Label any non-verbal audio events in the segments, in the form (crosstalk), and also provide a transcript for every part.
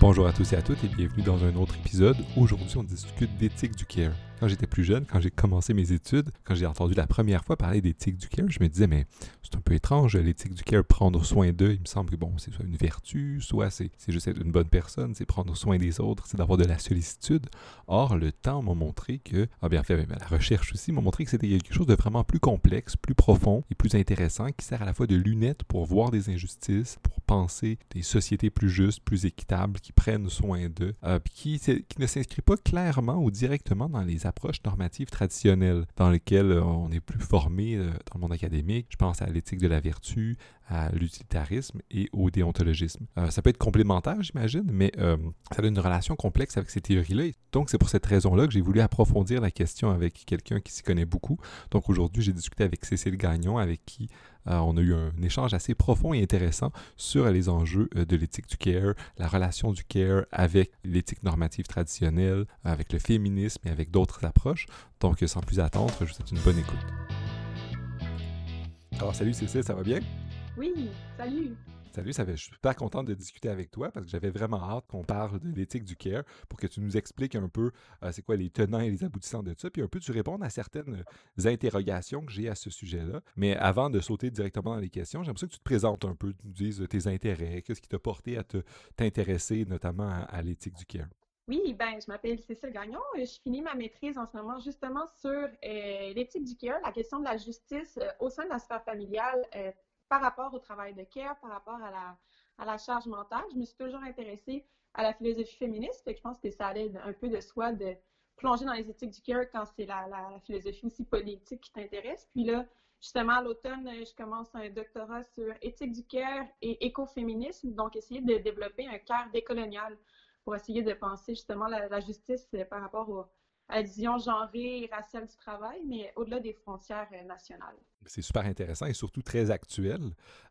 Bonjour à tous et à toutes et bienvenue dans un autre épisode. Aujourd'hui, on discute d'éthique du care. Quand j'étais plus jeune, quand j'ai commencé mes études, quand j'ai entendu la première fois parler d'éthique du care, je me disais, mais c'est un peu étrange, l'éthique du care, prendre soin d'eux. Il me semble que bon, c'est soit une vertu, soit c'est juste être une bonne personne, c'est prendre soin des autres, c'est d'avoir de la sollicitude. Or, le temps m'a montré que, ah bien fait, la recherche aussi m'a montré que c'était quelque chose de vraiment plus complexe, plus profond et plus intéressant qui sert à la fois de lunettes pour voir des injustices, pour penser des sociétés plus justes, plus équitables, qui prennent soin d'eux, euh, qui, qui ne s'inscrit pas clairement ou directement dans les approches normatives traditionnelles dans lesquelles euh, on est plus formé euh, dans le monde académique. Je pense à l'éthique de la vertu, à l'utilitarisme et au déontologisme. Euh, ça peut être complémentaire, j'imagine, mais ça a une relation complexe avec ces théories-là. Donc, c'est pour cette raison-là que j'ai voulu approfondir la question avec quelqu'un qui s'y connaît beaucoup. Donc, aujourd'hui, j'ai discuté avec Cécile Gagnon, avec qui on a eu un échange assez profond et intéressant sur les enjeux de l'éthique du care, la relation du care avec l'éthique normative traditionnelle, avec le féminisme et avec d'autres approches. Donc, sans plus attendre, je vous souhaite une bonne écoute. Alors, salut Cécile, ça va bien? Oui, salut. Salut, ça fait, je suis super content de discuter avec toi parce que j'avais vraiment hâte qu'on parle de l'éthique du care pour que tu nous expliques un peu euh, c'est quoi les tenants et les aboutissants de ça, puis un peu tu répondes à certaines interrogations que j'ai à ce sujet-là. Mais avant de sauter directement dans les questions, j'aimerais que tu te présentes un peu, tu nous dises tes intérêts, qu'est-ce qui t'a porté à t'intéresser notamment à l'éthique du care? Oui, ben, je m'appelle Cécile Gagnon. Je finis ma maîtrise en ce moment justement sur euh, l'éthique du care, la question de la justice euh, au sein de la sphère familiale par rapport au travail de care, par rapport à la, à la charge mentale. Je me suis toujours intéressée à la philosophie féministe, et je pense que ça allait un peu de soi de plonger dans les éthiques du care quand c'est la, la, philosophie aussi politique qui t'intéresse. Puis là, justement, à l'automne, je commence un doctorat sur éthique du care et écoféminisme, donc essayer de développer un care décolonial pour essayer de penser justement la, justice euh, par rapport à vision genrée et raciale du travail, mais au-delà des frontières euh, nationales. C'est super intéressant et surtout très actuel.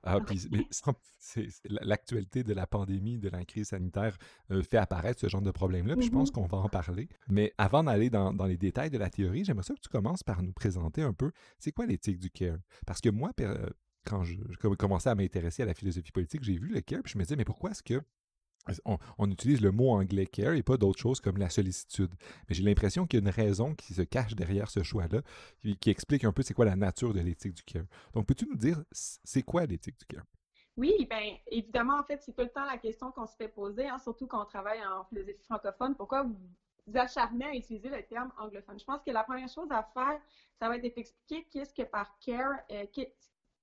Ah, (laughs) l'actualité de la pandémie, de la crise sanitaire euh, fait apparaître ce genre de problème-là, puis je pense mm-hmm. qu'on va en parler. Mais avant d'aller dans, les détails de la théorie, j'aimerais ça que tu commences par nous présenter un peu c'est quoi l'éthique du care? Parce que moi, quand je, je commençais à m'intéresser à la philosophie politique, j'ai vu le care, puis je me disais, mais pourquoi est-ce que on, utilise le mot anglais care et pas d'autres choses comme la sollicitude. Mais j'ai l'impression qu'il y a une raison qui se cache derrière ce choix-là, qui, explique un peu c'est quoi la nature de l'éthique du care. Donc, peux-tu nous dire c'est quoi l'éthique du care? Oui, bien évidemment, en fait, c'est tout le temps la question qu'on se fait poser, hein, surtout quand on travaille en philosophie francophone. Pourquoi vous acharnez à utiliser le terme anglophone? Je pense que la première chose à faire, ça va être d'expliquer qu'est-ce que par care, euh,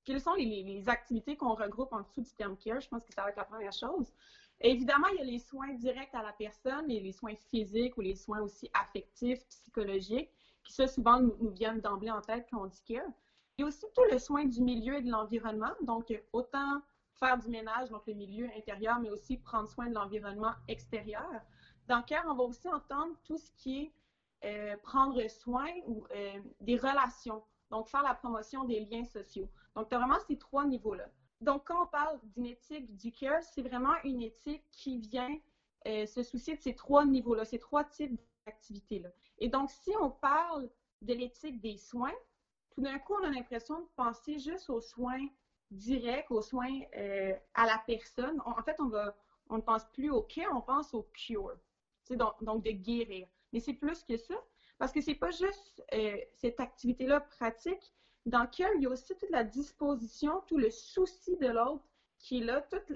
quelles sont les activités qu'on regroupe en dessous du terme care. Je pense que ça va être la première chose évidemment, il y a les soins directs à la personne et les soins physiques ou les soins aussi affectifs, psychologiques, qui ça, souvent, nous, viennent d'emblée en tête quand on dit care. Il y a aussi tout le soin du milieu et de l'environnement. Donc, autant faire du ménage, donc le milieu intérieur, mais aussi prendre soin de l'environnement extérieur. Dans care, on va aussi entendre tout ce qui est euh, prendre soin ou euh, des relations. Donc, faire la promotion des liens sociaux. Donc, tu as vraiment ces trois niveaux-là. Donc, quand on parle d'une éthique du care, c'est vraiment une éthique qui vient euh, se soucier de ces trois niveaux-là, ces trois types d'activités-là. Et donc, si on parle de l'éthique des soins, tout d'un coup, on a l'impression de penser juste aux soins directs, aux soins euh, à la personne. en fait, on va, on ne pense plus au care, on pense au cure, donc, donc de guérir. Mais c'est plus que ça, parce que c'est pas juste euh, cette activité-là pratique, dans lequel il y a aussi toute la disposition, tout le souci de l'autre qui est là, toute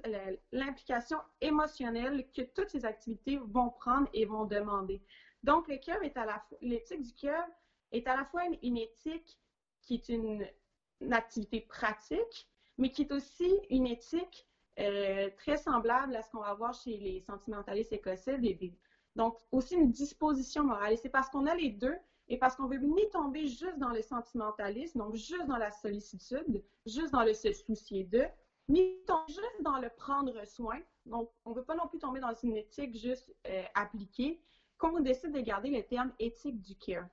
l'implication émotionnelle que toutes ces activités vont prendre et vont demander. Donc, le cœur est à la l'éthique du cœur est à la fois une, éthique qui est une, activité pratique, mais qui est aussi une éthique euh, très semblable à ce qu'on va voir chez les sentimentalistes écossais, donc aussi une disposition morale. Et c'est parce qu'on a les deux et parce qu'on veut ni tomber juste dans le sentimentalisme, donc juste dans la sollicitude, juste dans le se soucier d'eux, ni tomber juste dans le prendre soin. Donc, on ne veut pas non plus tomber dans une éthique juste euh, appliquée, qu'on décide de garder le terme éthique du care.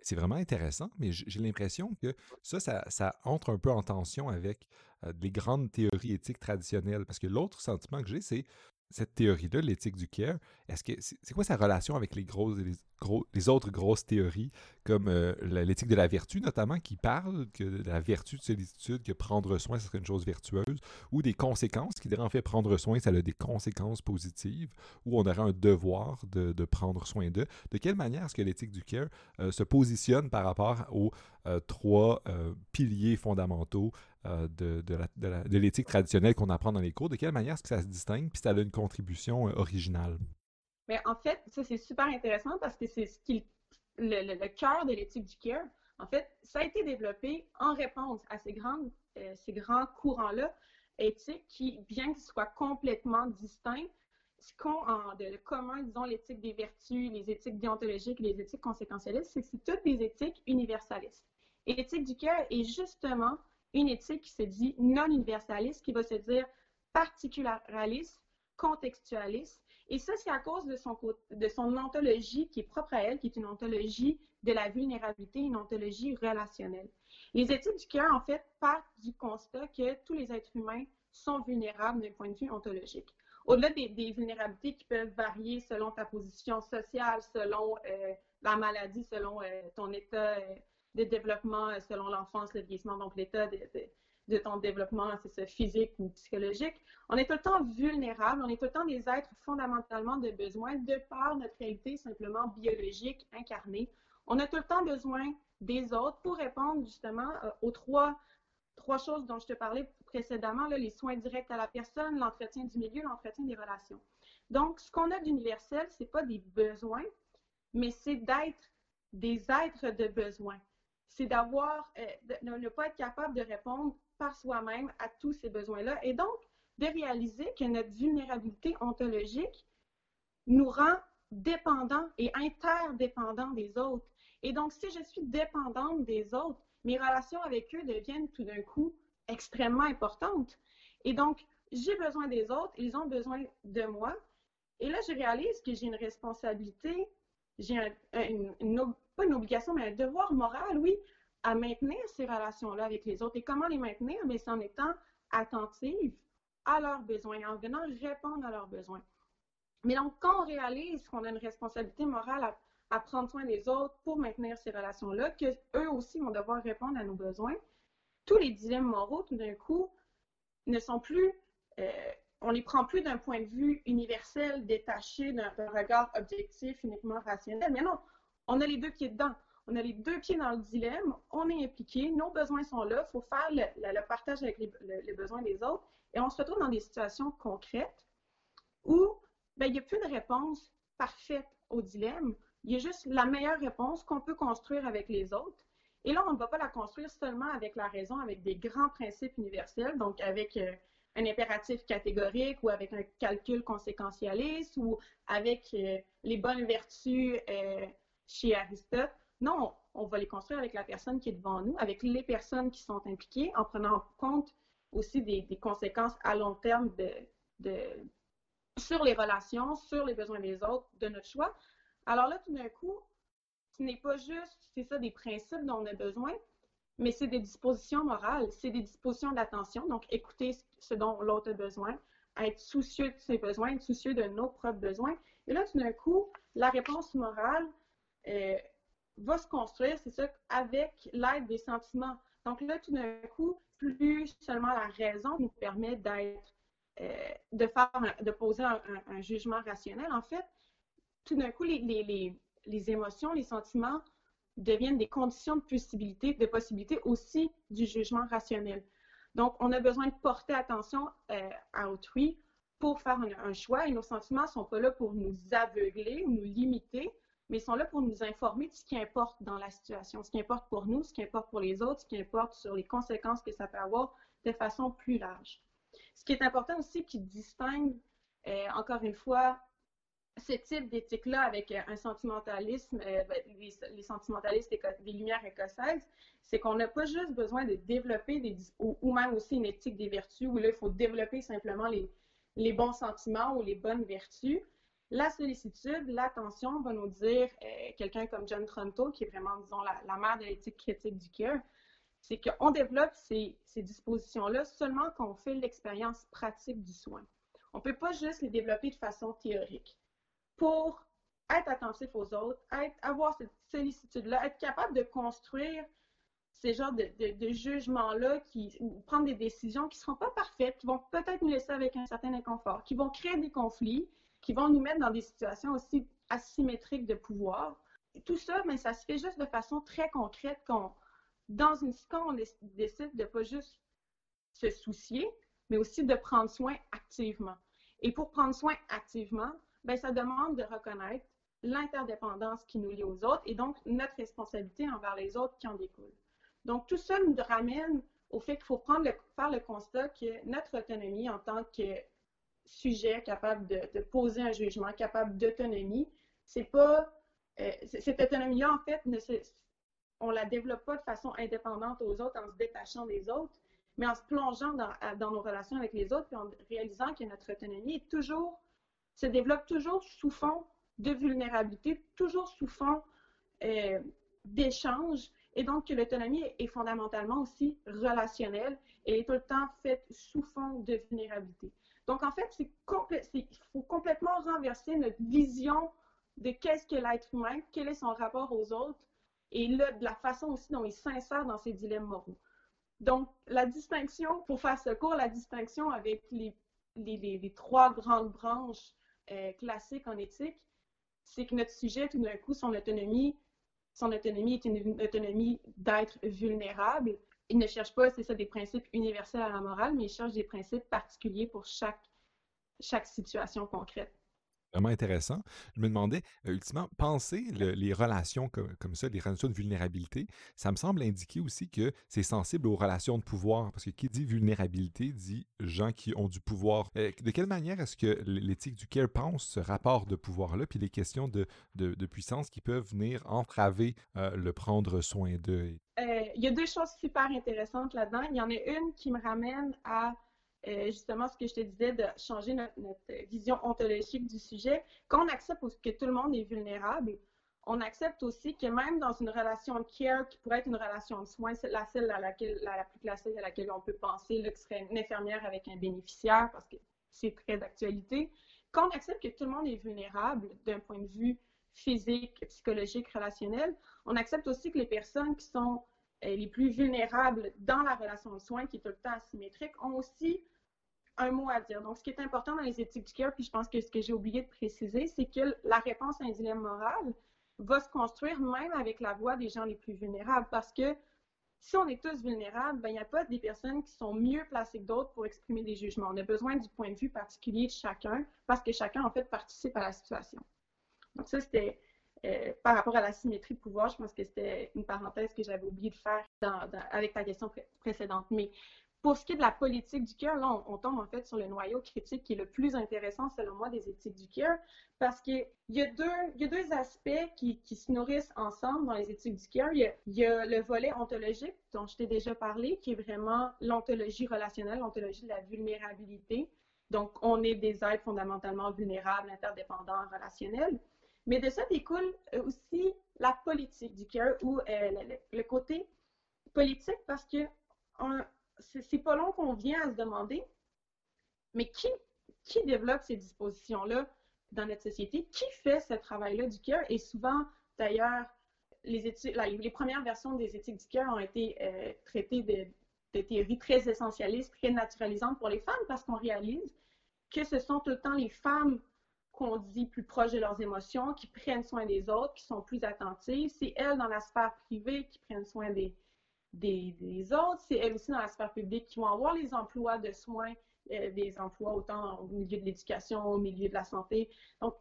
C'est vraiment intéressant, mais j'ai l'impression que ça, ça, entre un peu en tension avec euh, les grandes théories éthiques traditionnelles. Parce que l'autre sentiment que j'ai, c'est cette théorie-là, l'éthique du care, est-ce que c'est quoi sa relation avec les grosses les autres grosses théories comme euh, l'éthique de la vertu notamment, qui parle que la vertu de solitude, que prendre soin, ce serait une chose vertueuse, ou des conséquences, qui dirait en fait prendre soin, ça a des conséquences positives, ou on aurait un devoir de, de prendre soin d'eux. De quelle manière est-ce que l'éthique du care euh, se positionne par rapport aux euh, trois piliers fondamentaux de, de l'éthique traditionnelle qu'on apprend dans les cours? De quelle manière est-ce que ça se distingue, puis ça a une contribution originale? Mais en fait, ça c'est super intéressant parce que c'est ce qui le, cœur de l'éthique du care, en fait, ça a été développé en réponse à ces, grandes, euh, ces grands courants-là éthiques qui, bien qu'ils soient complètement distincts, ce qu'ont en commun, disons, l'éthique des vertus, les éthiques déontologiques, les éthiques conséquentialistes, c'est que c'est toutes des éthiques universalistes. Et l'éthique du cœur est justement une éthique qui se dit non universaliste, qui va se dire particulariste, contextualiste, et ça, c'est à cause de son, de son ontologie qui est propre à elle, qui est une ontologie de la vulnérabilité, une ontologie relationnelle. Les études du cœur, en fait, partent du constat que tous les êtres humains sont vulnérables d'un point de vue ontologique. Au-delà des, vulnérabilités qui peuvent varier selon ta position sociale, selon euh, la maladie, selon euh, ton état euh, de développement, selon l'enfance, le vieillissement, donc l'état de, de ton développement, c'est ça, physique ou psychologique. On est tout le temps vulnérable, on est tout le temps des êtres fondamentalement de besoin de par notre réalité simplement biologique incarnée. On a tout le temps besoin des autres pour répondre justement euh, aux trois, trois choses dont je te parlais précédemment, les soins directs à la personne, l'entretien du milieu, l'entretien des relations. Donc, ce qu'on a d'universel, ce n'est pas des besoins, mais c'est d'être des êtres de besoin. C'est d'avoir, euh, de ne pas être capable de répondre par soi-même à tous ces besoins-là et donc de réaliser que notre vulnérabilité ontologique nous rend dépendants et interdépendants des autres. Et donc, si je suis dépendante des autres, mes relations avec eux deviennent tout d'un coup extrêmement importantes. Et donc, j'ai besoin des autres, ils ont besoin de moi. Et là, je réalise que j'ai une responsabilité, j'ai une, pas une obligation, mais un devoir moral, oui, à maintenir ces relations-là avec les autres. Et comment les maintenir? Mais c'est en étant attentive à leurs besoins, en venant répondre à leurs besoins. Mais donc, quand on réalise qu'on a une responsabilité morale à, prendre soin des autres pour maintenir ces relations-là, qu'eux aussi vont devoir répondre à nos besoins, tous les dilemmes moraux, tout d'un coup, ne sont plus, euh, on les prend plus d'un point de vue universel, détaché d'un regard objectif, uniquement rationnel. Mais non, on a les deux pieds dedans on a les deux pieds dans le dilemme, on est impliqué, nos besoins sont là, il faut faire le, partage avec les, besoins des autres, et on se retrouve dans des situations concrètes où ben, il n'y a plus de réponse parfaite au dilemme, il y a juste la meilleure réponse qu'on peut construire avec les autres. Et là, on ne va pas la construire seulement avec la raison, avec des grands principes universels, donc avec euh, un impératif catégorique ou avec un calcul conséquentialiste ou avec euh, les bonnes vertus euh, chez Aristote. Non, on va les construire avec la personne qui est devant nous, avec les personnes qui sont impliquées, en prenant compte aussi des, conséquences à long terme sur les relations, sur les besoins des autres, de notre choix. Alors là, tout d'un coup, ce n'est pas juste, c'est ça, des principes dont on a besoin, mais c'est des dispositions morales, c'est des dispositions d'attention. Donc, écouter ce dont l'autre a besoin, être soucieux de ses besoins, être soucieux de nos propres besoins. Et là, tout d'un coup, la réponse morale, euh, va se construire, c'est ça, avec l'aide des sentiments. Donc là, tout d'un coup, plus seulement la raison nous permet d'être, euh, de faire, de poser un, jugement rationnel. En fait, tout d'un coup, les, émotions, les sentiments deviennent des conditions de possibilité, de possibilité aussi du jugement rationnel. Donc, on a besoin de porter attention euh, à autrui pour faire un, choix et nos sentiments ne sont pas là pour nous aveugler ou nous limiter, mais ils sont là pour nous informer de ce qui importe dans la situation, ce qui importe pour nous, ce qui importe pour les autres, ce qui importe sur les conséquences que ça peut avoir de façon plus large. Ce qui est important aussi, qui distingue, euh, encore une fois, ce type d'éthique-là avec euh, un sentimentalisme, euh, ben, les, sentimentalistes des Lumières écossaises, c'est qu'on n'a pas juste besoin de développer ou, même aussi une éthique des vertus où là, il faut développer simplement les, les bons sentiments ou les bonnes vertus, la sollicitude, l'attention, va nous dire euh, quelqu'un comme John Tronto, qui est vraiment, disons, la, mère de l'éthique critique du cœur, c'est qu'on développe ces, dispositions-là seulement quand on fait l'expérience pratique du soin. On ne peut pas juste les développer de façon théorique. Pour être attentif aux autres, avoir cette sollicitude-là, être capable de construire ces genres de, jugements-là, prendre des décisions qui ne seront pas parfaites, qui vont peut-être nous laisser avec un certain inconfort, qui vont créer des conflits, qui vont nous mettre dans des situations aussi asymétriques de pouvoir. tout ça, mais ça se fait juste de façon très concrète quand, dans une, quand on décide de pas juste se soucier, mais aussi de prendre soin activement. Et pour prendre soin activement, ben, ça demande de reconnaître l'interdépendance qui nous lie aux autres et donc notre responsabilité envers les autres qui en découle. Donc, tout ça nous ramène au fait qu'il faut prendre le, faire le constat que notre autonomie en tant que sujet capable de, poser un jugement, capable d'autonomie, c'est pas euh, cette autonomie-là, en fait, ne on la développe pas de façon indépendante aux autres en se détachant des autres, mais en se plongeant dans, nos relations avec les autres, et en réalisant que notre autonomie est toujours, se développe toujours sous fond de vulnérabilité, toujours sous fond euh, d'échange, et donc que l'autonomie est, fondamentalement aussi relationnelle et est tout le temps faite sous fond de vulnérabilité. Donc en fait, il faut complètement renverser notre vision de qu'est-ce que l'être humain, quel est son rapport aux autres, et de la façon aussi dont il s'insère dans ses dilemmes moraux. Donc, la distinction, pour faire ce cours, la distinction avec les, les, trois grandes branches euh, classiques en éthique, c'est que notre sujet, tout d'un coup, son autonomie, son autonomie est une autonomie d'être vulnérable. Il ne cherche pas, c'est ça, des principes universels à la morale, mais il cherche des principes particuliers pour chaque, chaque situation concrète vraiment intéressant. Je me demandais, euh, ultimement, penser les relations comme, ça, les relations de vulnérabilité, ça me semble indiquer aussi que c'est sensible aux relations de pouvoir, parce que qui dit vulnérabilité dit gens qui ont du pouvoir. Euh, de quelle manière est-ce que l'éthique du care pense ce rapport de pouvoir-là, puis les questions de, de, puissance qui peuvent venir entraver euh, le prendre soin d'eux? Il y a deux choses super intéressantes là-dedans. Il y en a une qui me ramène à euh, justement ce que je te disais, de changer notre, vision ontologique du sujet. Quand on accepte que tout le monde est vulnérable, on accepte aussi que même dans une relation de care qui pourrait être une relation de soins, la celle à laquelle, la, plus classique à laquelle on peut penser, là, qui serait une infirmière avec un bénéficiaire, parce que c'est très d'actualité, quand on accepte que tout le monde est vulnérable d'un point de vue physique, psychologique, relationnel, on accepte aussi que les personnes qui sont les plus vulnérables dans la relation de soins, qui est tout le temps asymétrique, ont aussi un mot à dire. Donc, ce qui est important dans les éthiques du cœur, puis je pense que ce que j'ai oublié de préciser, c'est que la réponse à un dilemme moral va se construire même avec la voix des gens les plus vulnérables, parce que si on est tous vulnérables, ben, il n'y a pas des personnes qui sont mieux placées que d'autres pour exprimer des jugements. On a besoin du point de vue particulier de chacun, parce que chacun, en fait, participe à la situation. Donc, ça, c'était euh, par rapport à la symétrie de pouvoir, je pense que c'était une parenthèse que j'avais oublié de faire avec ta question précédente. Mais pour ce qui est de la politique du cœur, là, on, tombe en fait sur le noyau critique qui est le plus intéressant, selon moi, des éthiques du cœur, parce qu'il y, a deux, deux aspects qui, se nourrissent ensemble dans les éthiques du cœur. Il, y a le volet ontologique, dont je t'ai déjà parlé, qui est vraiment l'ontologie relationnelle, l'ontologie de la vulnérabilité. Donc, on est des êtres fondamentalement vulnérables, interdépendants, relationnels. Mais de ça découle euh, aussi la politique du cœur ou euh, le, côté politique parce que c'est pas long qu'on vient à se demander, mais qui, développe ces dispositions-là dans notre société? Qui fait ce travail-là du cœur? Et souvent, d'ailleurs, les, premières versions des éthiques du cœur ont été euh, traitées de, de théories très essentialistes, très naturalisantes pour les femmes parce qu'on réalise que ce sont tout le temps les femmes qu'on dit plus proches de leurs émotions, qui prennent soin des autres, qui sont plus attentives. C'est elles dans la sphère privée qui prennent soin des, des, autres. C'est elles aussi dans la sphère publique qui vont avoir les emplois de soins, euh, des emplois autant au milieu de l'éducation, au milieu de la santé. Donc,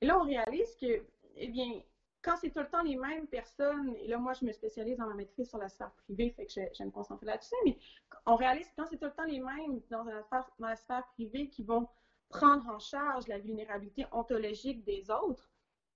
là, on réalise que, eh bien, quand c'est tout le temps les mêmes personnes, et là, moi, je me spécialise dans ma maîtrise sur la sphère privée, fait que je, me concentrer là-dessus, mais on réalise que quand c'est tout le temps les mêmes dans la dans la sphère privée qui vont prendre en charge la vulnérabilité ontologique des autres,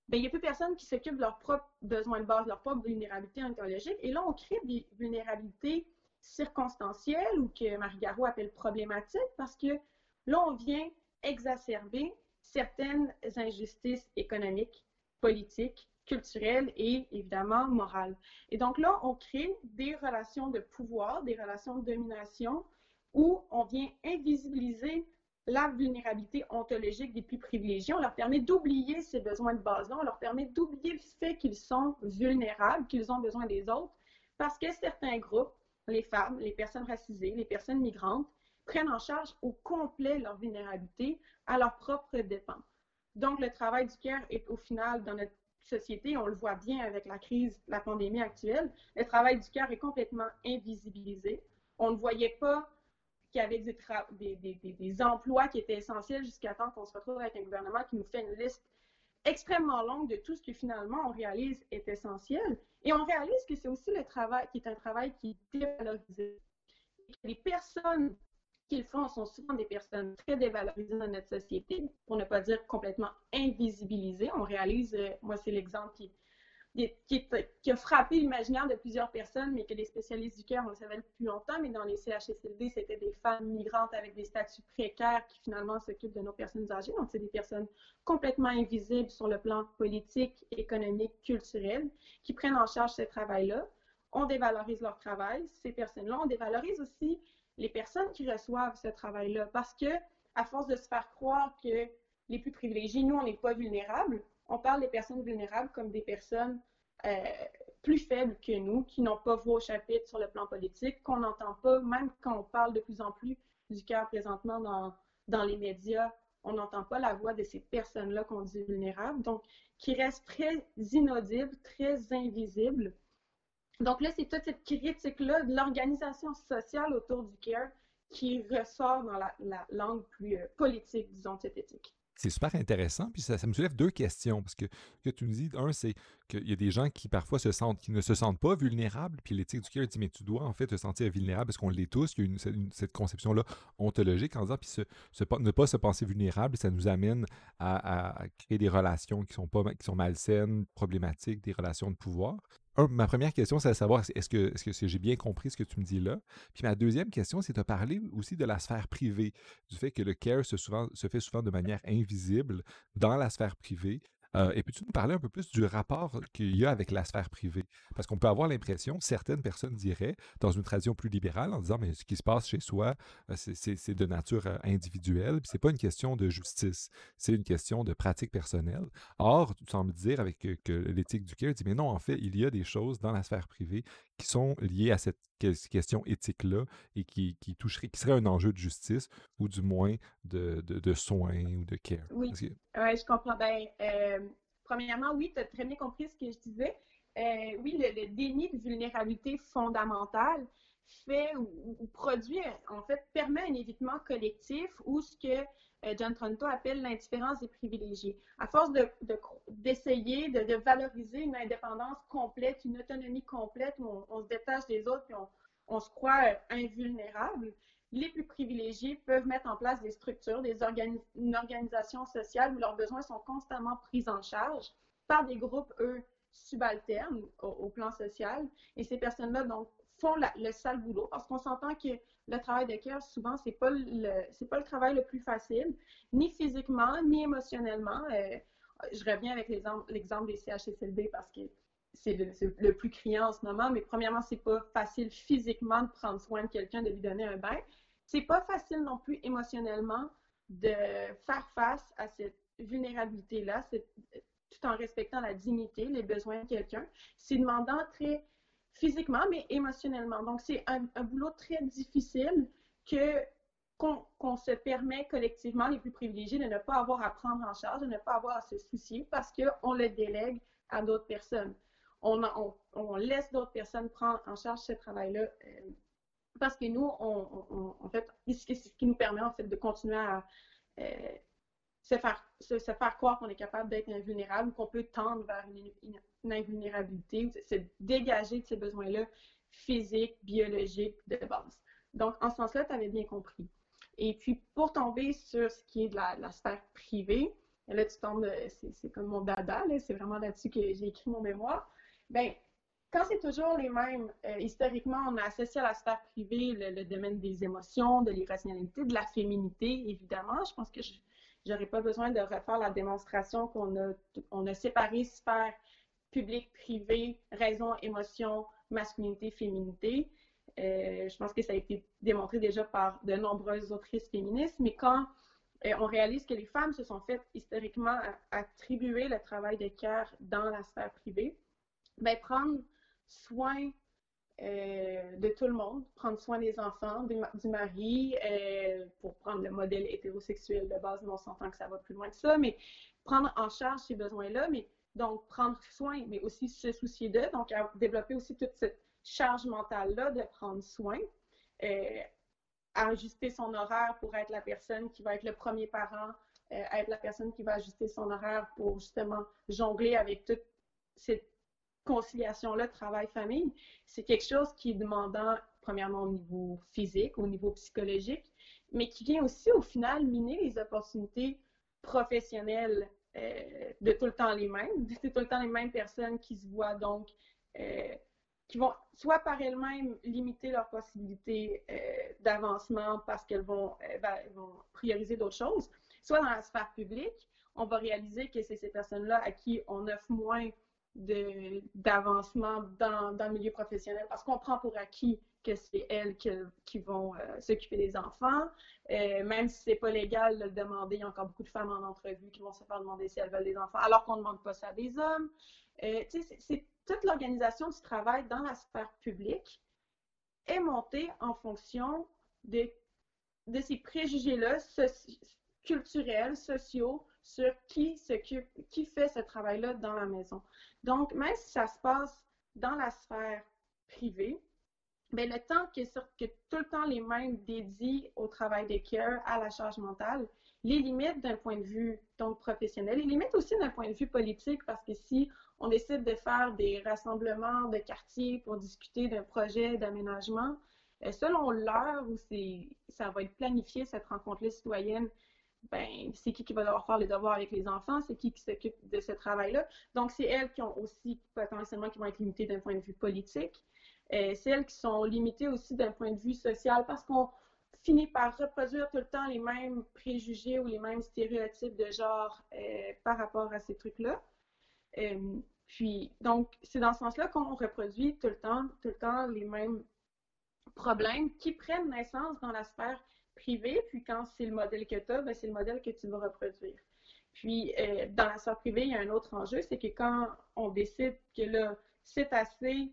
ben, il n'y a plus personne qui s'occupe de leurs propres besoins de base, de leur propre vulnérabilité ontologique. Et là, on crée des vulnérabilités circonstancielles ou que Marie Garot appelle problématiques parce que là, on vient exacerber certaines injustices économiques, politiques, culturelles et évidemment morales. Et donc là, on crée des relations de pouvoir, des relations de domination où on vient invisibiliser la vulnérabilité ontologique des plus privilégiés. On leur permet d'oublier ces besoins de base-là. On leur permet d'oublier le fait qu'ils sont vulnérables, qu'ils ont besoin des autres, parce que certains groupes, les femmes, les personnes racisées, les personnes migrantes, prennent en charge au complet leur vulnérabilité à leur propre dépens. Donc, le travail du cœur est au final dans notre société, on le voit bien avec la crise, la pandémie actuelle, le travail du cœur est complètement invisibilisé. On ne voyait pas qu'il y avait des, emplois qui étaient essentiels jusqu'à temps qu'on se retrouve avec un gouvernement qui nous fait une liste extrêmement longue de tout ce que finalement on réalise est essentiel. Et on réalise que c'est aussi le travail qui est un travail qui est dévalorisé. Les personnes qui le font sont souvent des personnes très dévalorisées dans notre société, pour ne pas dire complètement invisibilisées. On réalise, euh, moi c'est l'exemple qui, qui, a frappé l'imaginaire de plusieurs personnes, mais que les spécialistes du cœur, on le savait depuis longtemps, mais dans les CHSLD, c'était des femmes migrantes avec des statuts précaires qui finalement s'occupent de nos personnes âgées. Donc, c'est des personnes complètement invisibles sur le plan politique, économique, culturel, qui prennent en charge ce travail-là. On dévalorise leur travail. Ces personnes-là, on dévalorise aussi les personnes qui reçoivent ce travail-là, parce que à force de se faire croire que les plus privilégiés, nous, on n'est pas vulnérables, on parle des personnes vulnérables comme des personnes euh, plus faibles que nous, qui n'ont pas voix au chapitre sur le plan politique, qu'on n'entend pas, même quand on parle de plus en plus du cœur présentement dans, dans les médias, on n'entend pas la voix de ces personnes-là qu'on dit vulnérables, donc qui restent très inaudibles, très invisibles. Donc là, c'est toute cette critique-là de l'organisation sociale autour du care qui ressort dans la, langue plus euh, politique, disons, de cette éthique c'est super intéressant. Puis ça, me soulève deux questions. Parce que ce que tu nous dis, un, c'est qu'il y a des gens qui parfois se sentent, qui ne se sentent pas vulnérables. Puis l'éthique du cœur dit, mais tu dois en fait te sentir vulnérable parce qu'on l'est tous. Il y a une, cette conception-là ontologique en disant, puis ne pas se penser vulnérable, ça nous amène à, créer des relations qui sont, pas, qui sont malsaines, problématiques, des relations de pouvoir ma première question, c'est de savoir est-ce que, j'ai bien compris ce que tu me dis là? Puis ma deuxième question, c'est de parler aussi de la sphère privée, du fait que le care se fait souvent de manière invisible dans la sphère privée, euh, et peux-tu nous parler un peu plus du rapport qu'il y a avec la sphère privée? Parce qu'on peut avoir l'impression, certaines personnes diraient, dans une tradition plus libérale, en disant, mais ce qui se passe chez soi, euh, c'est de nature euh, individuelle, puis c'est pas une question de justice, c'est une question de pratique personnelle. Or, tu sembles dire avec que, l'éthique du cœur dit, mais non, en fait, il y a des choses dans la sphère privée qui sont liées à cette question éthique-là et qui, qui, toucherait, qui serait un enjeu de justice ou du moins de, de, soins ou de care. Oui, je comprends bien. Euh, premièrement, oui, tu as très bien compris ce que je disais. Euh, oui, le, déni de vulnérabilité fondamentale fait ou, produit, en fait, permet un évitement collectif ou ce que euh, John Tronto appelle l'indifférence des privilégiés. À force d'essayer de, de, valoriser une indépendance complète, une autonomie complète où on, se détache des autres et on, se croit invulnérable, les plus privilégiés peuvent mettre en place des structures, des une organisation sociale où leurs besoins sont constamment pris en charge par des groupes, eux, subalternes au, plan social. Et ces personnes-là, donc, font le sale boulot parce qu'on s'entend que le travail de cœur, souvent, c'est pas le, pas le travail le plus facile, ni physiquement, ni émotionnellement. Euh, je reviens avec l'exemple des CHSLD parce que c'est le, plus criant en ce moment, mais premièrement, c'est pas facile physiquement de prendre soin de quelqu'un, de lui donner un bain. C'est pas facile non plus émotionnellement de faire face à cette vulnérabilité-là, tout en respectant la dignité, les besoins de quelqu'un. C'est demandant très physiquement, mais émotionnellement. Donc, c'est un, boulot très difficile que qu'on se permet collectivement, les plus privilégiés, de ne pas avoir à prendre en charge, de ne pas avoir à se soucier parce qu'on le délègue à d'autres personnes on, laisse d'autres personnes prendre en charge ce travail-là euh, parce que nous, on, en fait, c'est ce qui nous permet en fait de continuer à euh, se, faire, se, faire croire qu'on est capable d'être invulnérable, qu'on peut tendre vers une, invulnérabilité, se dégager de ces besoins-là physiques, biologiques de base. Donc, en ce sens-là, tu avais bien compris. Et puis, pour tomber sur ce qui est de la, sphère privée, là, tu tombes, c'est comme mon dada, c'est vraiment là-dessus que j'ai écrit mon mémoire. Bien, quand c'est toujours les mêmes, euh, historiquement, on a associé à la sphère privée le, domaine des émotions, de l'irrationalité, de la féminité, évidemment. Je pense que je n'aurais pas besoin de refaire la démonstration qu'on a, on a séparé sphère publique, privée, raison, émotion, masculinité, féminité. Euh, je pense que ça a été démontré déjà par de nombreuses autrices féministes, mais quand on réalise que les femmes se sont faites historiquement attribuer le travail de care dans la sphère privée. Ben, prendre soin euh, de tout le monde, prendre soin des enfants, du, mari, euh, pour prendre le modèle hétérosexuel de base, mais on s'entend que ça va plus loin que ça, mais prendre en charge ces besoins-là, mais donc prendre soin, mais aussi se soucier d'eux, donc développer aussi toute cette charge mentale-là de prendre soin, euh, ajuster son horaire pour être la personne qui va être le premier parent, être la personne qui va ajuster son horaire pour justement jongler avec toute cette conciliation-là, travail-famille, c'est quelque chose qui est demandant, premièrement, au niveau physique, au niveau psychologique, mais qui vient aussi, au final, miner les opportunités professionnelles euh, de tout le temps les mêmes. (laughs) C'est tout le temps les mêmes personnes qui se voient donc, euh, qui vont soit par elles-mêmes limiter leurs possibilités euh, d'avancement parce qu'elles vont, vont prioriser d'autres choses, soit dans la sphère publique, on va réaliser que c'est ces personnes-là à qui on offre moins d'avancement dans, le milieu professionnel parce qu'on prend pour acquis que c'est elles qui, vont euh, s'occuper des enfants. Euh, même si c'est pas légal de le demander, il y a encore beaucoup de femmes en entrevue qui vont se faire demander si elles veulent des enfants, alors qu'on ne demande pas ça à des hommes. Euh, c'est toute l'organisation du travail dans la sphère publique est montée en fonction de, de ces préjugés-là culturels, sociaux, sur qui s'occupe, qui fait ce travail-là dans la maison. Donc, même si ça se passe dans la sphère privée, bien, le temps que, tout le temps les mêmes dédient au travail de care, à la charge mentale, les limites d'un point de vue professionnel, les limites aussi d'un point de vue politique, parce que si on décide de faire des rassemblements de quartiers pour discuter d'un projet d'aménagement, euh, selon l'heure où ça va être planifié, cette rencontre-là citoyenne, ben, c'est qui qui va devoir faire les devoirs avec les enfants, c'est qui qui s'occupe de ce travail-là. Donc, c'est elles qui ont aussi potentiellement qui vont être limitées d'un point de vue politique. Euh, c'est elles qui sont limitées aussi d'un point de vue social parce qu'on finit par reproduire tout le temps les mêmes préjugés ou les mêmes stéréotypes de genre euh, par rapport à ces trucs-là. Euh, puis, donc, c'est dans ce sens-là qu'on reproduit tout le temps, tout le temps les mêmes problèmes qui prennent naissance dans la sphère privé, puis quand c'est le modèle que tu as, ben, c'est le modèle que tu vas reproduire. Puis, euh, dans la sphère privée, il y a un autre enjeu, c'est que quand on décide que là, c'est assez,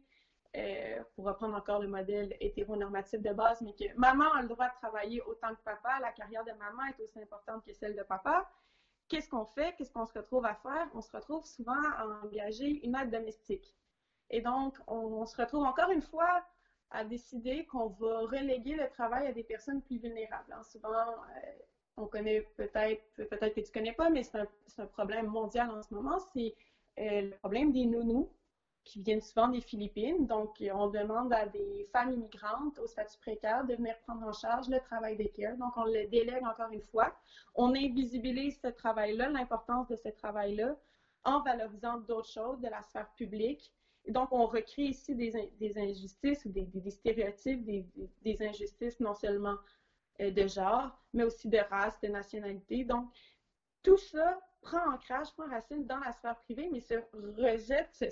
euh, pour reprendre encore le modèle hétéronormatif de base, mais que maman a le droit de travailler autant que papa, la carrière de maman est aussi importante que celle de papa, qu'est-ce qu'on fait? Qu'est-ce qu'on se retrouve à faire? On se retrouve souvent à engager une aide domestique. Et donc, on se retrouve encore une fois a décidé qu'on va reléguer le travail à des personnes plus vulnérables. Souvent, euh, on connaît peut-être, peut-être que tu connais pas, mais c'est un, problème mondial en ce moment, c'est euh, le problème des nounous qui viennent souvent des Philippines. Donc, on demande à des femmes immigrantes au statut précaire de venir prendre en charge le travail des care. Donc, on le délègue encore une fois. On invisibilise ce travail-là, l'importance de ce travail-là, en valorisant d'autres choses de la sphère publique donc, on recrée ici des, injustices, des, des stéréotypes, des, injustices non seulement euh, de genre, mais aussi de race, de nationalité. Donc, tout ça prend ancrage, prend racine dans la sphère privée, mais se rejette,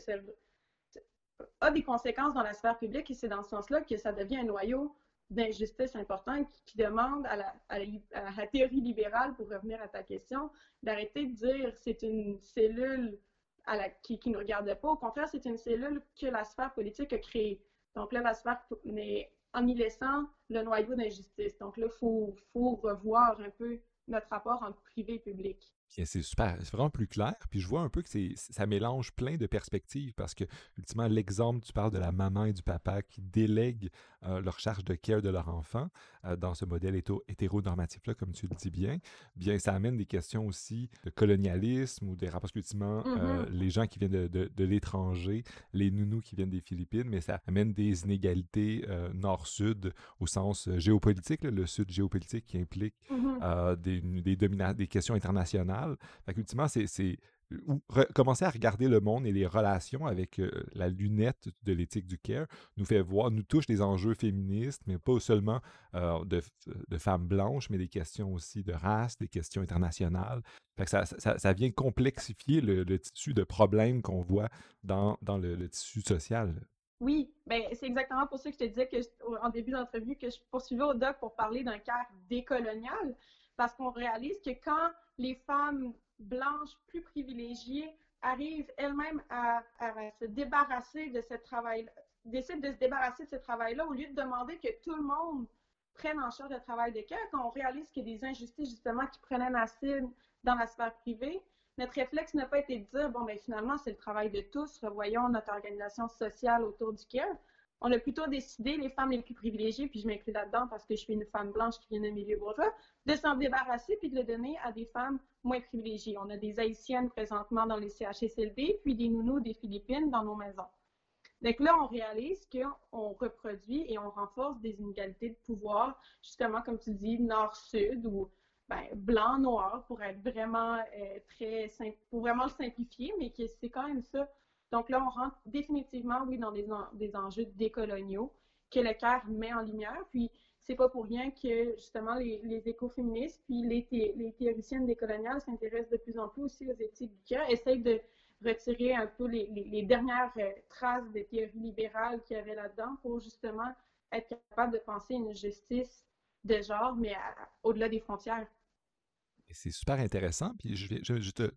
a des conséquences dans la sphère publique et c'est dans ce sens-là que ça devient un noyau d'injustice important qui, demande à la, à la, théorie libérale, pour revenir à ta question, d'arrêter de dire c'est une cellule qui, ne regardait pas. Au contraire, c'est une cellule que la sphère politique a créée. Donc là, la sphère, mais en y laissant le noyau d'injustice. Donc là, il faut, revoir un peu notre rapport entre privé et public c'est super, c'est vraiment plus clair. Puis je vois un peu que ça mélange plein de perspectives parce que, ultimement, l'exemple, tu parles de la maman et du papa qui délèguent euh, leur charge de care de leur enfant euh, dans ce modèle hétéronormatif-là, comme tu le dis bien, bien, ça amène des questions aussi de colonialisme ou des rapports, parce ultimement, euh, mm-hmm. les gens qui viennent de, de, l'étranger, les nounous qui viennent des Philippines, mais ça amène des inégalités nord-sud au sens géopolitique, le sud géopolitique qui implique mm-hmm. des, des, des questions internationales fait qu'ultimement, c'est commencer à regarder le monde et les relations avec la lunette de l'éthique du care nous fait voir, nous touche des enjeux féministes, mais pas seulement euh, de, femmes blanches, mais des questions aussi de race, des questions internationales. Fait que ça, ça, vient complexifier le, tissu de problèmes qu'on voit dans, dans le, tissu social. Oui, ben c'est exactement pour ça que je te disais que en début d'entrevue que je poursuivais au doc pour parler d'un care décolonial parce qu'on réalise que quand les femmes blanches plus privilégiées arrivent elles-mêmes à, se débarrasser de ce travail, décident de se débarrasser de ce travail-là au lieu de demander que tout le monde prenne en charge le travail de cœur, quand on réalise qu'il y a des injustices justement qui prennent acide dans la sphère privée, notre réflexe n'a pas été de dire, bon, ben, finalement, c'est le travail de tous, revoyons notre organisation sociale autour du care. On a plutôt décidé, les femmes les plus privilégiées, puis je m'inclus là-dedans parce que je suis une femme blanche qui vient d'un milieu bourgeois, de s'en débarrasser puis de le donner à des femmes moins privilégiées. On a des Haïtiennes présentement dans les CHSLD, puis des nounous des Philippines dans nos maisons. Donc là, on réalise qu'on reproduit et on renforce des inégalités de pouvoir, justement, comme tu dis, nord-sud ou ben, blanc-noir pour être vraiment euh, très pour vraiment le simplifier, mais que c'est quand même ça. Donc là, on rentre définitivement, oui, dans des, des enjeux décoloniaux que le CAR met en lumière. Puis c'est pas pour rien que justement les, les écoféministes puis les, les théoriciennes décoloniales s'intéressent de plus en plus aussi aux éthiques du cœur, essayent de retirer un peu les, les dernières euh, traces des théories libérales qu'il y avait là-dedans pour justement être capable de penser une justice de genre, mais au-delà des frontières. C'est super intéressant. Puis je vais, je, te,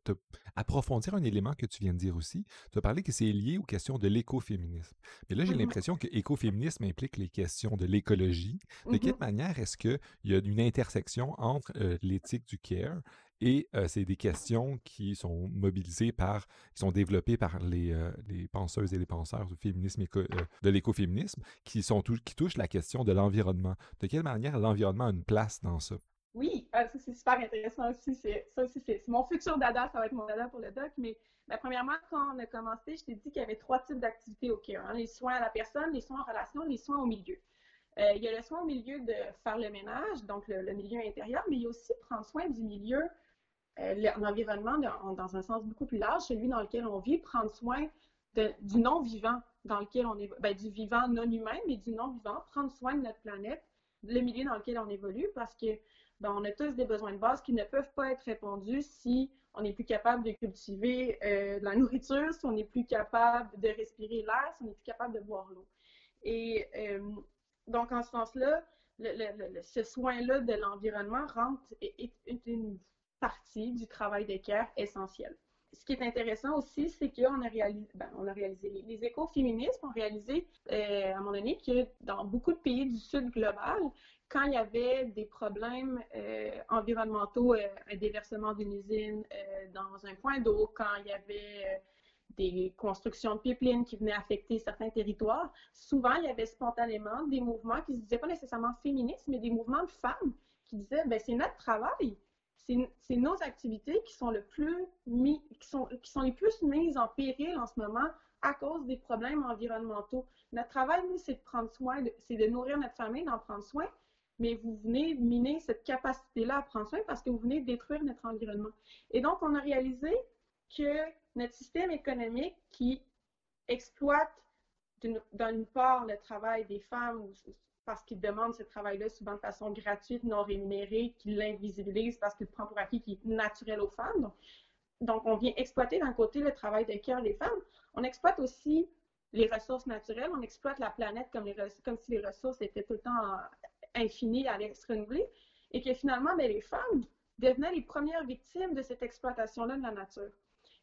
approfondir un élément que tu viens de dire aussi. Tu as parlé que c'est lié aux questions de l'écoféminisme. Mais là, j'ai l'impression que l'écoféminisme implique les questions de l'écologie. De quelle mm-hmm. manière est-ce qu'il y a une intersection entre euh, l'éthique du care et euh, c'est des questions qui sont mobilisées par, qui sont développées par les, euh, les penseuses et les penseurs du féminisme euh, de l'écoféminisme, qui sont qui touchent la question de l'environnement. De quelle manière l'environnement a une place dans ça? Oui, ça c'est super intéressant aussi. Ça aussi, c'est mon futur dada, ça va être mon dada pour le doc. Mais ben, premièrement, quand on a commencé, je t'ai dit qu'il y avait trois types d'activités au CARE. Hein. les soins à la personne, les soins en relation, les soins au milieu. il y a le soin au milieu de faire le ménage, donc le, milieu intérieur, mais il y a aussi prendre soin du milieu euh, l'environnement dans un sens beaucoup plus large, celui dans lequel on vit, prendre soin du non-vivant dans lequel on est, ben, du vivant non humain, mais du non-vivant, prendre soin de notre planète, le milieu dans lequel on évolue, parce que ben, on a tous des besoins de base qui ne peuvent pas être répondus si on n'est plus capable de cultiver euh, de la nourriture, si on n'est plus capable de respirer l'air, si on n'est plus capable de boire l'eau. Et euh, donc, en ce sens-là, ce soin-là de l'environnement rentre est, une partie du travail de essentiel. Ce qui est intéressant aussi, c'est qu'on a réalisé, ben, réalisé, les, écoféministes ont réalisé euh, à un moment donné que dans beaucoup de pays du Sud global, quand il y avait des problèmes euh, environnementaux, euh, un déversement d'une usine dans un point d'eau, quand il y avait des constructions de pipelines qui venaient affecter certains territoires, souvent il y avait spontanément des mouvements qui ne se disaient pas nécessairement féministes, mais des mouvements de femmes qui disaient ben, c'est notre travail c'est nos activités qui sont, qui sont les plus mises en péril en ce moment à cause des problèmes environnementaux. Notre travail, nous, c'est de prendre soin, c'est de nourrir notre famille, d'en prendre soin, mais vous venez miner cette capacité-là à prendre soin parce que vous venez détruire notre environnement. Et donc, on a réalisé que notre système économique qui exploite d'une part le travail des femmes parce qu'il demande ce travail-là souvent de façon gratuite, non rémunérée, qu'il l'invisibilise parce qu'il prend pour acquis qu'il est naturel aux femmes. Donc, on vient exploiter d'un côté le travail de cœur des femmes. On exploite aussi les ressources naturelles, on exploite la planète comme si les ressources étaient tout le temps infinies, à se renouveler, et que finalement, ben, les femmes devenaient les premières victimes de cette exploitation-là de la nature.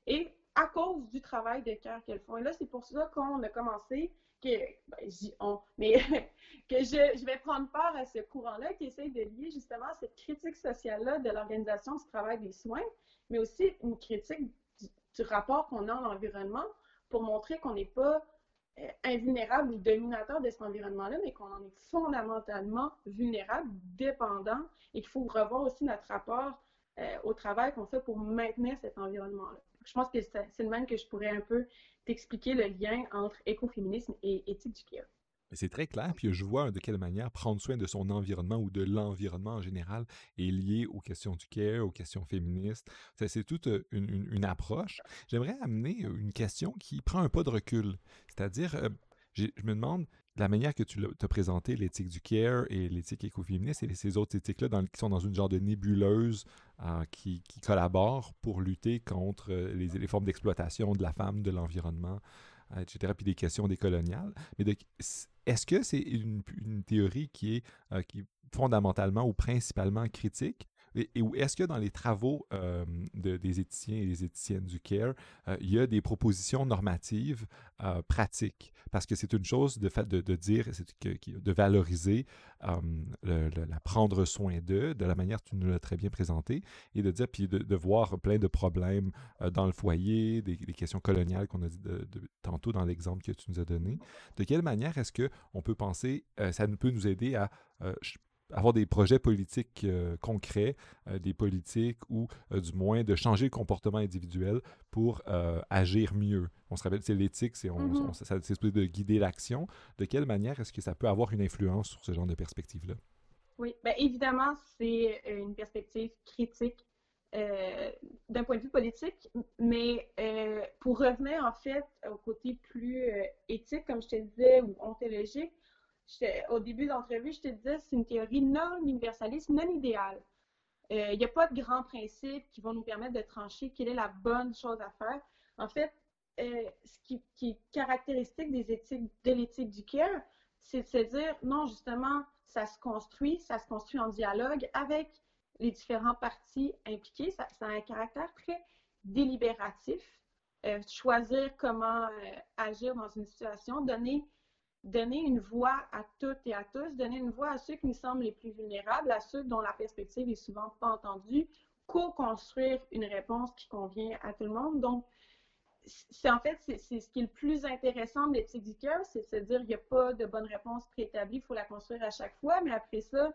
Et à cause du travail de cœur qu'elles font. Et là, c'est pour ça qu'on a commencé que, ben, mais (laughs) que je, vais prendre part à ce courant-là qui essaie de lier justement cette critique sociale-là de l'organisation du travail des soins, mais aussi une critique du, rapport qu'on a à l'environnement pour montrer qu'on n'est pas invulnérable ou dominateur de cet environnement-là, mais qu'on en est fondamentalement vulnérable, dépendant, et qu'il faut revoir aussi notre rapport euh, au travail qu'on fait pour maintenir cet environnement-là. Je pense que c'est le même que je pourrais un peu t'expliquer le lien entre écoféminisme et éthique du C'est très clair, puis je vois de quelle manière prendre soin de son environnement ou de l'environnement en général est lié aux questions du care, aux questions féministes. C'est toute une, approche. J'aimerais amener une question qui prend un pas de recul. C'est-à-dire, je me demande, la manière que tu as présenté l'éthique du care et l'éthique écoféministe et ces autres éthiques-là qui sont dans une genre de nébuleuse euh, qui, collaborent pour lutter contre les, formes d'exploitation de la femme, de l'environnement, etc., puis des questions décoloniales. Mais est-ce que c'est une, théorie qui est, fondamentalement ou principalement critique? Est-ce que dans les travaux euh, des éthiciens et des éthiciennes du CARE, euh, il y a des propositions normatives euh, pratiques? Parce que c'est une chose de, fait, de, dire, de valoriser la prendre soin d'eux, de la manière que tu nous l'as très bien présenté, et de dire, puis de, voir plein de problèmes dans le foyer, des, questions coloniales qu'on a dit tantôt dans l'exemple que tu nous as donné. De quelle manière est-ce qu'on peut penser, ça peut nous aider à avoir des projets politiques euh, concrets, euh, des politiques ou euh, du moins de changer le comportement individuel pour agir mieux. On se rappelle, c'est l'éthique, c'est mm-hmm. de guider l'action. De quelle manière est-ce que ça peut avoir une influence sur ce genre de perspective-là? Oui, bien évidemment, c'est une perspective critique d'un point de vue politique, mais pour revenir en fait au côté plus éthique, comme je te disais, ou ontologique, au début de l'entrevue, je te disais, c'est une théorie non universaliste, non idéale. Il euh, n'y a pas de grands principes qui vont nous permettre de trancher quelle est la bonne chose à faire. En fait, euh, ce qui, est caractéristique des éthiques, de l'éthique du care, c'est de se dire, non, justement, ça se construit, ça se construit en dialogue avec les différents partis impliqués. Ça, a un caractère très délibératif. Euh, choisir comment agir dans une situation, donner donner une voix à toutes et à tous, donner une voix à ceux qui nous semblent les plus vulnérables, à ceux dont la perspective est souvent pas entendue, co-construire une réponse qui convient à tout le monde. Donc, c'est en fait, c'est ce qui est le plus intéressant de l'éthique du cœur, c'est de se dire qu'il n'y a pas de bonne réponse préétablie, il faut la construire à chaque fois, mais après ça,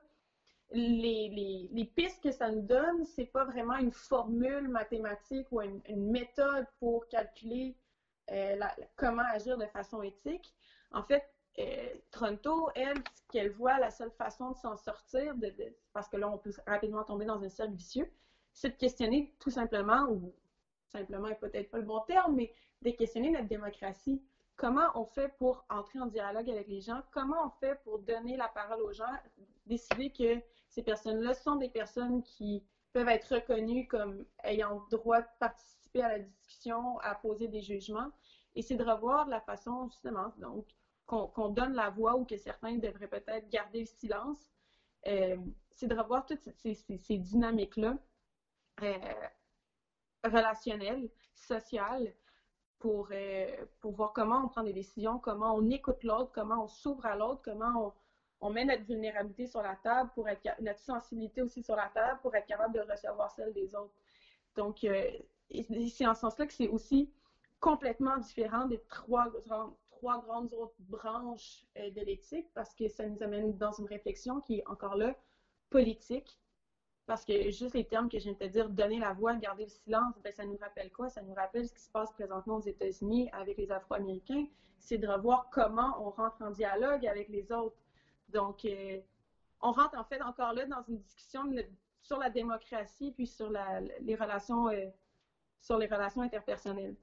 les, les, pistes que ça nous donne, c'est pas vraiment une formule mathématique ou une, méthode pour calculer euh, comment agir de façon éthique. En fait, Toronto, elle, ce qu'elle voit, la seule façon de s'en sortir, de, parce que là, on peut rapidement tomber dans un cercle vicieux, c'est de questionner tout simplement, ou simplement peut-être pas le bon terme, mais de questionner notre démocratie. Comment on fait pour entrer en dialogue avec les gens? Comment on fait pour donner la parole aux gens? Décider que ces personnes-là sont des personnes qui peuvent être reconnues comme ayant droit de participer à la discussion, à poser des jugements. Et c'est de revoir la façon, justement, donc, qu'on donne la voix ou que certains devraient peut-être garder le silence, euh, c'est de revoir toutes ces, dynamiques-là euh, relationnelles, sociales, pour, euh, pour voir comment on prend des décisions, comment on écoute l'autre, comment on s'ouvre à l'autre, comment on, met notre vulnérabilité sur la table, pour notre sensibilité aussi sur la table, pour être capable de recevoir celle des autres. Donc, c'est en ce sens-là que c'est aussi complètement différent des trois trois grandes autres branches euh, de l'éthique parce que ça nous amène dans une réflexion qui est encore là politique. Parce que juste les termes que je viens de te dire, donner la voix, garder le silence, ben, ça nous rappelle quoi? Ça nous rappelle ce qui se passe présentement aux États-Unis avec les Afro-Américains. C'est de revoir comment on rentre en dialogue avec les autres. Donc, euh, on rentre en fait encore là dans une discussion sur la démocratie puis sur les relations, euh, sur les relations interpersonnelles.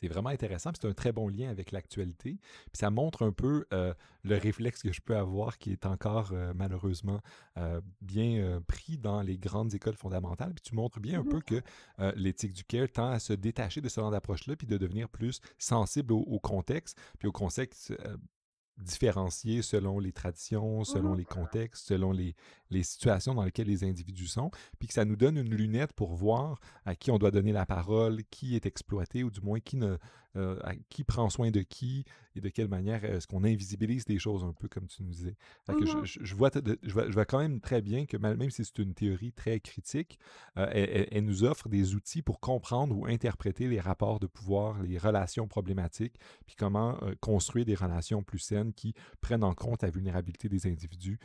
C'est vraiment intéressant, c'est un très bon lien avec l'actualité. Puis ça montre un peu euh, le réflexe que je peux avoir qui est encore euh, malheureusement euh, bien pris dans les grandes écoles fondamentales. Puis tu montres bien un peu que l'éthique du care tend à se détacher de ce genre d'approche-là, puis de devenir plus sensible au, au contexte, puis au contexte différencier selon les traditions, selon mmh les contextes, selon les, les, situations dans lesquelles les individus sont, puis que ça nous donne une lunette pour voir à qui on doit donner la parole, qui est exploité, ou du moins qui ne, euh, qui prend soin de qui et de quelle manière est-ce qu'on invisibilise des choses un peu comme tu nous disais. Mm-hmm. je, vois je, vois, quand même très bien que même si c'est une théorie très critique, euh, elle, nous offre des outils pour comprendre ou interpréter les rapports de pouvoir, les relations problématiques, puis comment euh, construire des relations plus saines qui prennent en compte la vulnérabilité des individus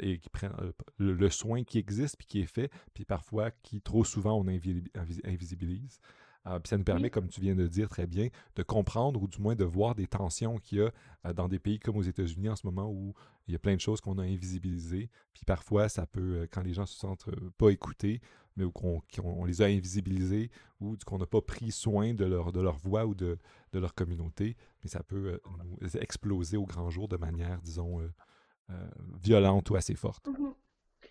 et qui prennent le, soin qui existe puis qui est fait, puis parfois qui trop souvent on invisibilise. Euh, puis ça nous permet, comme tu viens de dire très bien, de comprendre ou du moins de voir des tensions qu'il y a euh, dans des pays comme aux États-Unis en ce moment où il y a plein de choses qu'on a invisibilisées. Puis parfois, ça peut, euh, quand les gens se sentent pas écoutés, mais qu'on on les a invisibilisés ou qu'on n'a pas pris soin de leur, de leur voix ou de, de leur communauté, mais ça peut nous exploser au grand jour de manière, disons, violente ou assez forte. Mm-hmm.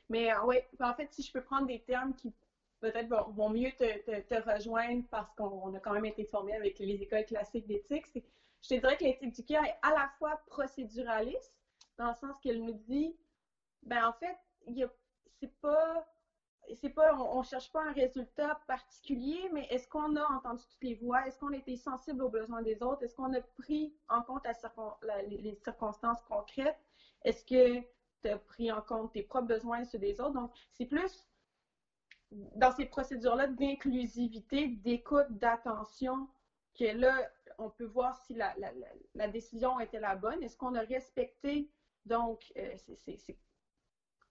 Mais oui, en fait, si je peux prendre des termes qui peut-être vont, mieux te, rejoindre parce qu'on a quand même été formé avec les écoles classiques d'éthique. Je te dirais que l'éthique du cœur est à la fois procéduraliste, dans le sens qu'elle nous dit, ben en fait, c'est pas c'est pas, on, ne cherche pas un résultat particulier, mais est-ce qu'on a entendu toutes les voix? Est-ce qu'on a été sensible aux besoins des autres? Est-ce qu'on a pris en compte les circonstances concrètes? Est-ce que tu as pris en compte tes propres besoins et ceux des autres? Donc, c'est plus dans ces procédures-là d'inclusivité, d'écoute, d'attention, que là, on peut voir si la, la, décision était la bonne. Est-ce qu'on a respecté, donc, euh,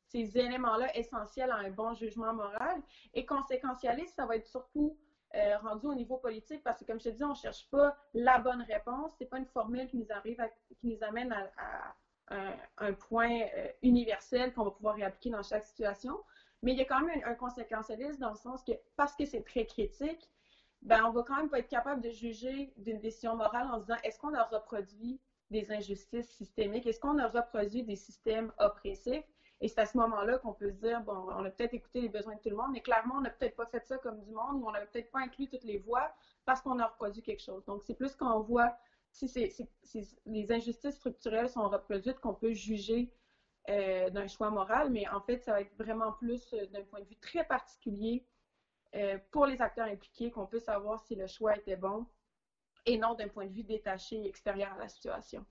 ces éléments-là essentiels à un bon jugement moral? Et conséquentialiste, ça va être surtout euh, rendu au niveau politique parce que, comme je te dis, on ne cherche pas la bonne réponse. Ce n'est pas une formule qui nous, amène à, un, point euh, universel qu'on va pouvoir réappliquer dans chaque situation. Mais il y a quand même un, un conséquentialisme dans le sens que, parce que c'est très critique, ben, on va quand même pas être capable de juger d'une décision morale en disant est-ce qu'on a reproduit des injustices systémiques, est-ce qu'on a reproduit des systèmes oppressifs? Et c'est à ce moment-là qu'on peut se dire, bon, on a peut-être écouté les besoins de tout le monde, mais clairement, on n'a peut-être pas fait ça comme du monde, ou on n'a peut-être pas inclus toutes les voix parce qu'on a reproduit quelque chose. Donc, c'est plus quand on voit si, les injustices structurelles sont reproduites qu'on peut juger euh, d'un choix moral, mais en fait, ça va être vraiment plus euh, d'un point de vue très particulier euh, pour les acteurs impliqués qu'on peut savoir si le choix était bon et non d'un point de vue détaché et extérieur à la situation.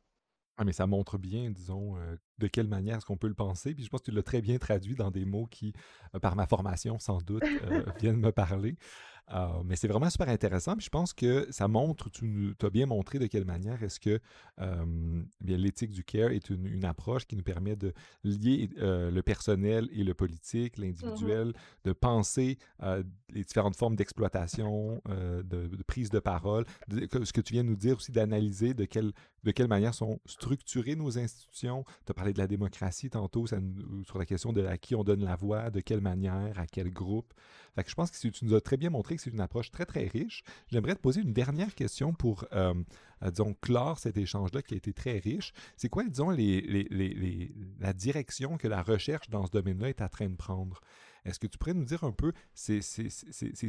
Ah, mais ça montre bien, disons, de quelle manière est-ce qu'on peut le penser? Puis je pense que tu l'as très bien traduit dans des mots qui, euh, par ma formation sans doute, (laughs) viennent me parler. Ah, mais c'est vraiment super intéressant. Puis je pense que ça montre, tu nous as bien montré de quelle manière est-ce que l'éthique du care est une, approche qui nous permet de lier euh, le personnel et le politique, mmh l'individuel, de penser les différentes formes d'exploitation, euh, de, prise de parole, ce que tu viens de nous dire aussi, d'analyser de quelle, de quelle manière sont structurées nos institutions. Tu as parlé de la démocratie tantôt ça, sur la question de à qui on donne la voix, de quelle manière, à quel groupe. Que je pense que tu nous as très bien montré c'est une approche très, très riche. J'aimerais te poser une dernière question pour, euh, euh, disons, clore cet échange-là qui a été très riche. C'est quoi, disons, la direction que la recherche dans ce domaine-là est en train de prendre? Est-ce que tu pourrais nous dire un peu, c'est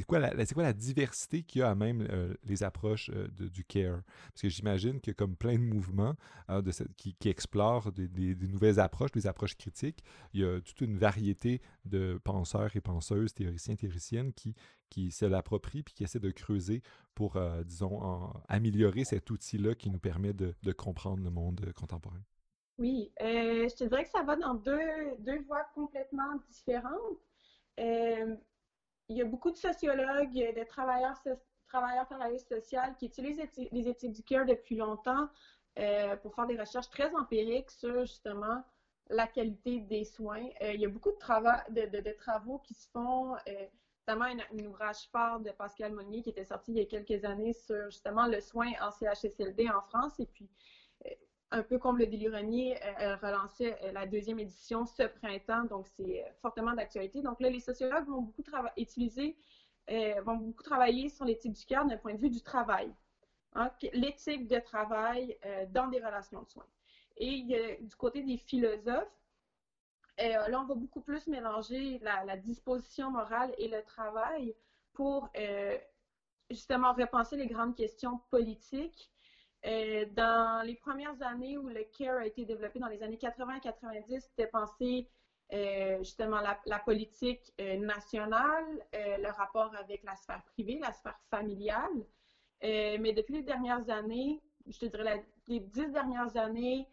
quoi, la, quoi la diversité qu'il y a à même euh, les approches euh, du CARE? Parce que j'imagine que comme plein de mouvements euh, de qui, explorent des, nouvelles approches, des approches critiques, il y a toute une variété de penseurs et penseuses, théoriciens, théoriciennes qui, qui se l'approprient puis qui essaient de creuser pour, disons, améliorer cet outil-là qui nous permet de, comprendre le monde contemporain. Oui, je te dirais que ça va dans deux, deux voies complètement différentes. Euh, il y a beaucoup de sociologues, de travailleurs, travailleurs, travailleuses sociales qui utilisent les éthiques du cœur depuis longtemps euh, pour faire des recherches très empiriques sur justement la qualité des soins. Euh, il y a beaucoup de, de, travaux qui se font, notamment un, ouvrage phare de Pascal Monnier qui était sorti il y a quelques années sur justement le soin en CHSLD en France. Et puis, un peu comme le Délironier euh, relancé euh, la deuxième édition ce printemps, donc c'est euh, fortement d'actualité. Donc là, les sociologues vont beaucoup utiliser, vont beaucoup travailler sur l'éthique du cœur d'un point de vue du travail. Hein, l'éthique de travail dans des relations de soins. Et du côté des philosophes, là, on va beaucoup plus mélanger la, la, disposition morale et le travail pour justement repenser les grandes questions politiques euh, dans les premières années où le CARE a été développé, dans les années 80-90, c'était pensé euh, justement la, politique euh, nationale, le rapport avec la sphère privée, la sphère familiale. mais depuis les dernières années, je te dirais les dix dernières années,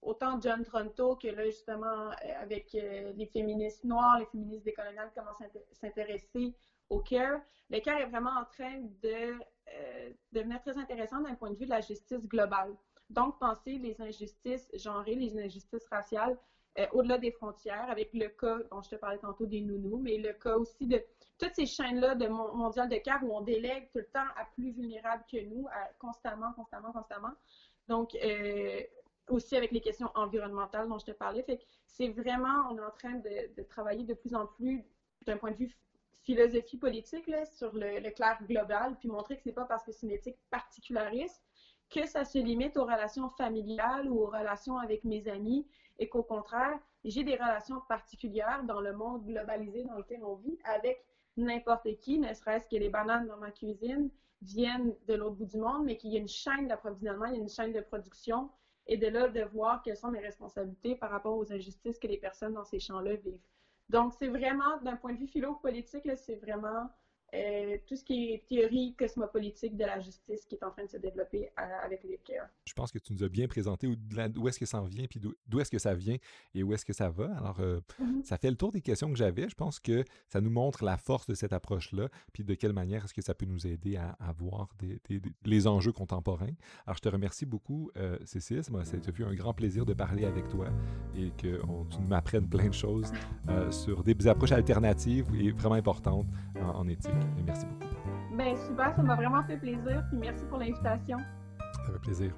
autant John Tronto que là, justement, avec les féministes noirs, les féministes décoloniales commencent à s'intéresser au CARE. Le CARE est vraiment en train de euh, devenir très intéressant d'un point de vue de la justice globale. Donc, penser les injustices genrées, les injustices raciales euh, au-delà des frontières, avec le cas dont je te parlais tantôt des nounous, mais le cas aussi de toutes ces chaînes-là de mondial de CARE où on délègue tout le temps à plus vulnérables que nous, constamment, constamment, constamment. Donc, euh, aussi avec les questions environnementales dont je te parlais. C'est vraiment, on est en train de, de travailler de plus en plus d'un point de vue philosophie politique là, sur le, clair global, puis montrer que c'est pas parce que c'est une éthique particulariste que ça se limite aux relations familiales ou aux relations avec mes amis, et qu'au contraire, j'ai des relations particulières dans le monde globalisé dans lequel on vit avec n'importe qui, ne serait-ce que les bananes dans ma cuisine viennent de l'autre bout du monde, mais qu'il y a une chaîne d'approvisionnement, il y a une chaîne de production et de là de voir quelles sont mes responsabilités par rapport aux injustices que les personnes dans ces champs-là vivent. Donc, c'est vraiment, d'un point de vue philo-politique, c'est vraiment euh, tout ce qui est théorie cosmopolitique de la justice qui est en train de se développer euh, avec les care. Je pense que tu nous as bien présenté où, est-ce que ça en vient, puis d'où est-ce que ça vient et où est-ce que ça va. Alors, euh, mm-hmm. ça fait le tour des questions que j'avais. Je pense que ça nous montre la force de cette approche-là, puis de quelle manière est-ce que ça peut nous aider à, voir des, les enjeux contemporains. Alors, je te remercie beaucoup, Cécile. Moi, ça a un grand plaisir de parler avec toi et que tu m'apprennes plein de choses sur des approches alternatives et vraiment importantes en éthique merci beaucoup. Ben super, ça m'a vraiment fait plaisir. Puis merci pour l'invitation. Ça fait plaisir.